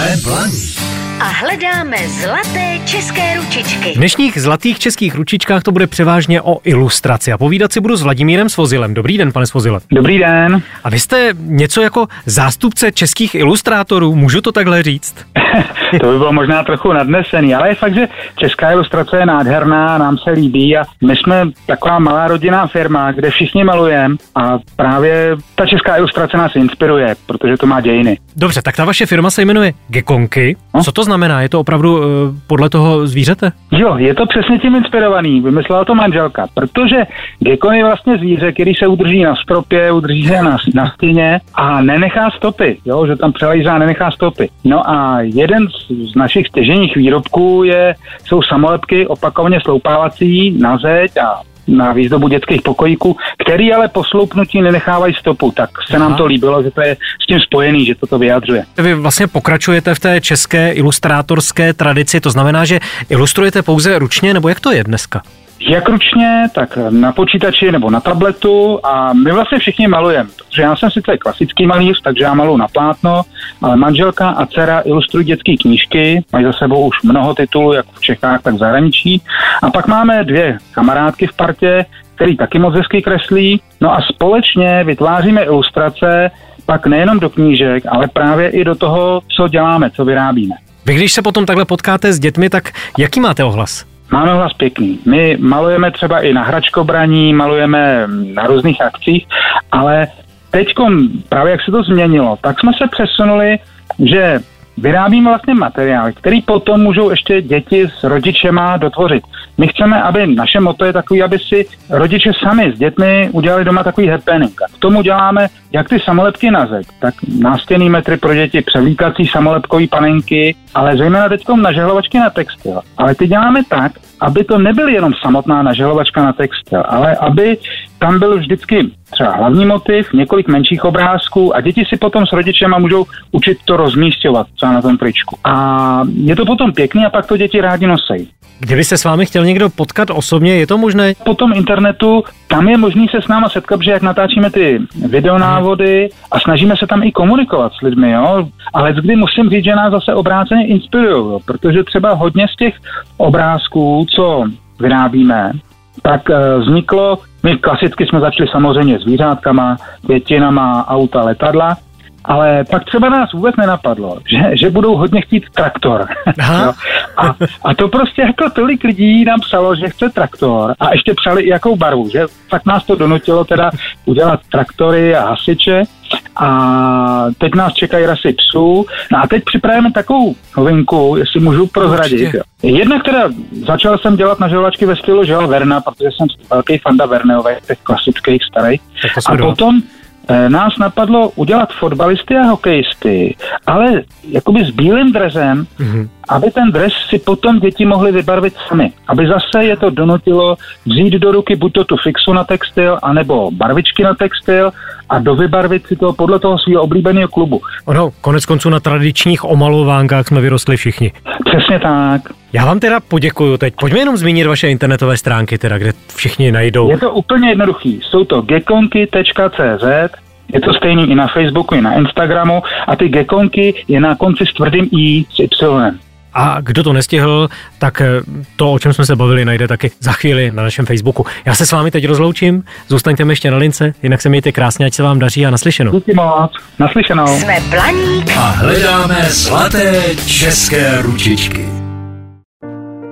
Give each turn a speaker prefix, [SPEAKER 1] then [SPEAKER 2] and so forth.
[SPEAKER 1] Jsme blaní
[SPEAKER 2] a hledáme zlaté české ručičky.
[SPEAKER 3] V dnešních zlatých českých ručičkách to bude převážně o ilustraci a povídat si budu s Vladimírem Svozilem. Dobrý den, pane Svozile.
[SPEAKER 4] Dobrý den.
[SPEAKER 3] A vy jste něco jako zástupce českých ilustrátorů, můžu to takhle říct?
[SPEAKER 4] to by bylo možná trochu nadnesený, ale je fakt, že česká ilustrace je nádherná, nám se líbí a my jsme taková malá rodinná firma, kde všichni malujeme a právě ta česká ilustrace nás inspiruje, protože to má dějiny.
[SPEAKER 3] Dobře, tak ta vaše firma se jmenuje Gekonky. No? Co to znamená? Je to opravdu uh, podle toho zvířete?
[SPEAKER 4] Jo, je to přesně tím inspirovaný. Vymyslela to manželka, protože gekon je vlastně zvíře, který se udrží na stropě, udrží se na, na stěně a nenechá stopy, jo, že tam přelejzá, nenechá stopy. No a jeden z, z našich stěženích výrobků je, jsou samolepky opakovaně sloupávací na zeď a na výzdobu dětských pokojíků, který ale po sloupnutí nenechávají stopu. Tak se Aha. nám to líbilo, že to je s tím spojený, že to to vyjadřuje.
[SPEAKER 3] Vy vlastně pokračujete v té české ilustrátorské tradici, to znamená, že ilustrujete pouze ručně, nebo jak to je dneska?
[SPEAKER 4] Jak ručně, tak na počítači nebo na tabletu a my vlastně všichni malujeme. Protože já jsem sice klasický malíř, takže já maluju na plátno, ale manželka a dcera ilustrují dětské knížky, mají za sebou už mnoho titulů, jak v Čechách, tak v zahraničí. A pak máme dvě kamarádky v partě, který taky moc hezky kreslí. No a společně vytváříme ilustrace pak nejenom do knížek, ale právě i do toho, co děláme, co vyrábíme.
[SPEAKER 3] Vy když se potom takhle potkáte s dětmi, tak jaký máte ohlas?
[SPEAKER 4] Máme hlas pěkný. My malujeme třeba i na hračkobraní, malujeme na různých akcích, ale teď právě jak se to změnilo, tak jsme se přesunuli, že vyrábíme vlastně materiály, který potom můžou ještě děti s rodičema dotvořit. My chceme, aby naše moto je takový, aby si rodiče sami s dětmi udělali doma takový happening. K tomu děláme jak ty samolepky na zeď, tak nástěný metry pro děti, převlíkací samolepkový panenky, ale zejména teď nažehlovačky na textil. Ale ty děláme tak, aby to nebyl jenom samotná nažehlovačka na textil, ale aby tam byl vždycky třeba hlavní motiv, několik menších obrázků a děti si potom s rodičema můžou učit to rozmístěvat třeba na tom tričku. A je to potom pěkný a pak to děti rádi nosejí.
[SPEAKER 3] Kdyby se s vámi chtěl někdo potkat osobně, je to možné?
[SPEAKER 4] Po tom internetu, tam je možný se s náma setkat, že jak natáčíme ty videonávody a snažíme se tam i komunikovat s lidmi, jo. Ale kdy musím říct, že nás zase obráceně inspirují, protože třeba hodně z těch obrázků, co vyrábíme, tak uh, vzniklo, my klasicky jsme začali samozřejmě zvířátkama, květinama, auta, letadla, ale pak třeba nás vůbec nenapadlo, že, že budou hodně chtít traktor. a, a to prostě jako tolik lidí nám psalo, že chce traktor a ještě psali i jakou barvu, že fakt nás to donutilo teda udělat traktory a hasiče a teď nás čekají rasy psů. No a teď připravíme takovou novinku, jestli můžu prozradit. Jedna, která začal jsem dělat na želovačky ve stylu Žela Verna, protože jsem velký fanda Verneové, těch klasických starých. A potom nás napadlo udělat fotbalisty a hokejisty, ale jakoby s bílým drezem, mm-hmm. aby ten dres si potom děti mohly vybarvit sami. Aby zase je to donutilo vzít do ruky buď to tu fixu na textil, anebo barvičky na textil a dovybarvit si to podle toho svého oblíbeného klubu.
[SPEAKER 3] Ono, konec konců na tradičních omalovánkách jsme vyrostli všichni.
[SPEAKER 4] Přesně tak.
[SPEAKER 3] Já vám teda poděkuju teď. Pojďme jenom zmínit vaše internetové stránky, teda, kde všichni najdou.
[SPEAKER 4] Je to úplně jednoduchý. Jsou to gekonky.cz, je to stejný i na Facebooku, i na Instagramu a ty gekonky je na konci s tvrdým i s Y.
[SPEAKER 3] A kdo to nestihl, tak eh, to, o čem jsme se bavili, najde taky za chvíli na našem Facebooku. Já se s vámi teď rozloučím, zůstaňte mi ještě na lince, jinak se mějte krásně, ať se vám daří a naslyšenou.
[SPEAKER 4] Díky moc, naslyšenou.
[SPEAKER 2] Jsme Blaník
[SPEAKER 1] a hledáme zlaté české ručičky.